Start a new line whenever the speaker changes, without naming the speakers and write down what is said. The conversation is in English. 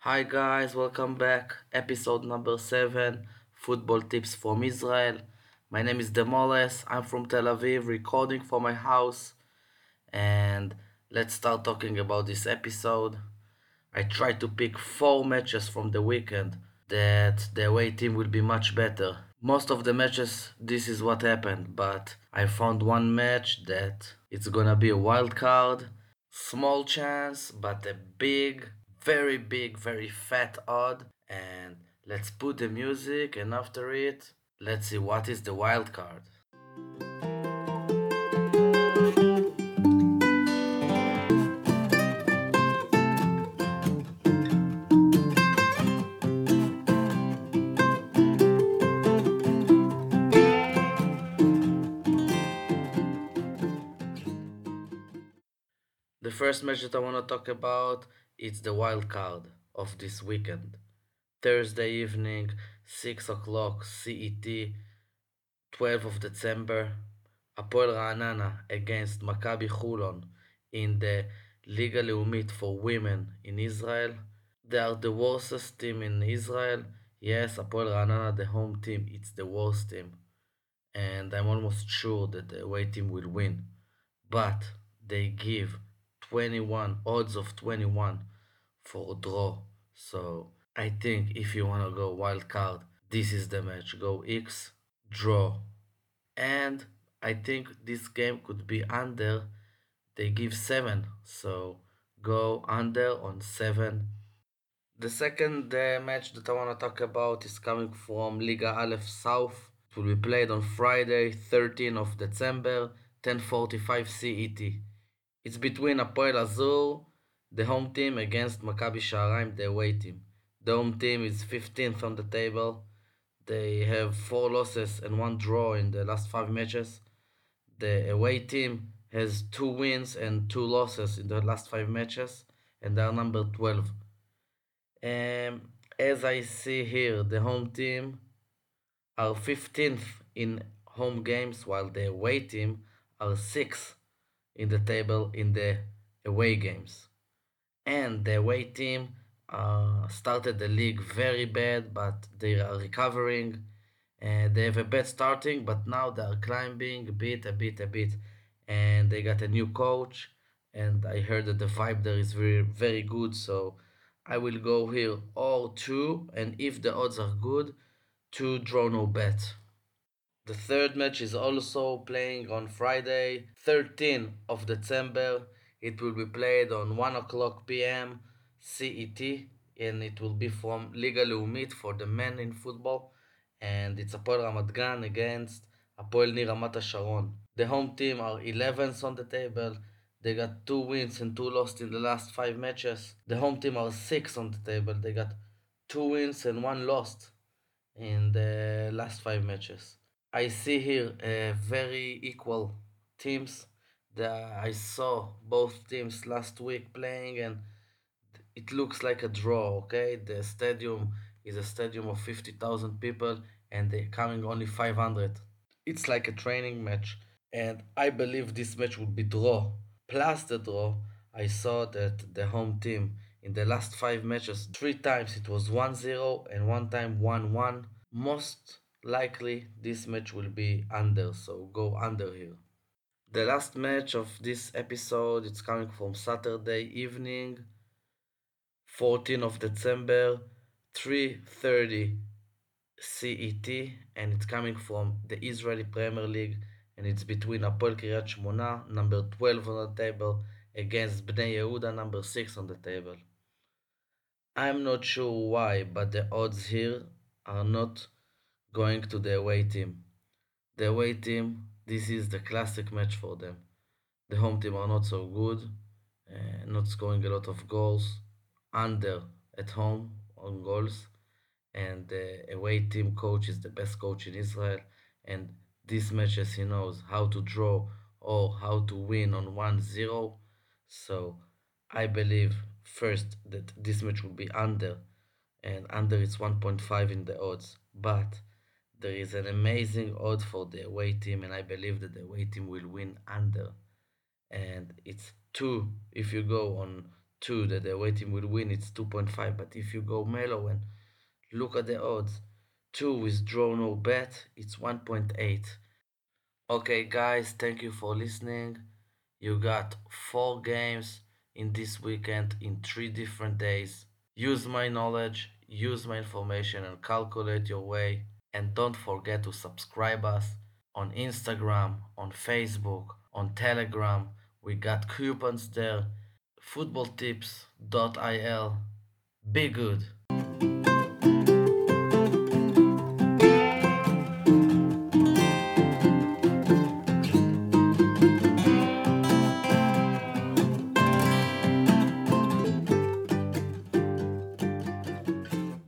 Hi guys, welcome back. Episode number 7 Football Tips from Israel. My name is Demoles. I'm from Tel Aviv, recording for my house. And let's start talking about this episode. I tried to pick four matches from the weekend that the away team will be much better. Most of the matches, this is what happened, but I found one match that it's gonna be a wild card. Small chance, but a big very big, very fat odd. And let's put the music, and after it, let's see what is the wild card. The first match that I want to talk about it's the wild card of this weekend. Thursday evening, 6 o'clock CET, 12 of December, Hapoel Ra'anana against Maccabi Chulon in the Liga Leumit for women in Israel. They are the worst team in Israel. Yes, Hapoel Ra'anana, the home team, it's the worst team. And I'm almost sure that the away team will win. But they give 21 odds of 21 for a draw. So i think if you want to go wild card this is the match. Go x draw. And i think this game could be under. They give 7 so go under on 7 the second uh, match that i want to talk about is coming from liga aleph south. It will be played on friday 13 of december 10:45 CET it's between Hapoel Azur, the home team, against Maccabi Sha'araim, the away team. The home team is 15th on the table. They have four losses and one draw in the last five matches. The away team has two wins and two losses in the last five matches, and they are number 12. Um, as I see here, the home team are 15th in home games, while the away team are 6th in the table in the away games. And the away team uh, started the league very bad, but they are recovering. They have a bad starting, but now they are climbing a bit, a bit, a bit. And they got a new coach, and I heard that the vibe there is very, very good. So I will go here all two, and if the odds are good, two draw no bet. The third match is also playing on Friday, 13 of December. It will be played on 1 o'clock p.m. CET and it will be from Liga Leumit for the men in football. And it's Hapoel Ramat Gan against Hapoel Nir Ramat. The home team are 11th on the table. They got two wins and two losses in the last five matches. The home team are 6th on the table. They got two wins and one loss in the last five matches. I see here uh, very equal teams. The, I saw both teams last week playing, and it looks like a draw. Okay, the stadium is a stadium of fifty thousand people, and they're coming only five hundred. It's like a training match, and I believe this match would be draw. Plus the draw, I saw that the home team in the last five matches, three times it was 1-0 and one time 1-1. Most likely this match will be under so go under here the last match of this episode it's coming from saturday evening 14 of december 3.30 cet and it's coming from the israeli premier league and it's between Hapoel Kiryat Shmona, number 12 on the table, against Bnei Yehuda, number 6 on the table. I'm not sure why, but the odds here are not going to the away team. The away team, this is the classic match for them. The home team are not so good, uh, not scoring a lot of goals, under at home on goals, and the away team coach is the best coach in Israel. And this match, as he knows how to draw or how to win on 1 0. So I believe first that this match will be under, and under is 1.5 in the odds. But there is an amazing odd for the away team, and I believe that the away team will win under. And it's two if you go on 2 that the away team will win, it's 2.5. But if you go mellow and look at the odds, 2 with draw no bet, it's 1.8. Okay, guys, thank you for listening. You got four games in this weekend in three different days. Use my knowledge, use my information, and calculate your way. And don't forget to subscribe us on Instagram, on Facebook, on Telegram. We got coupons there. Footballtips.il. Be good.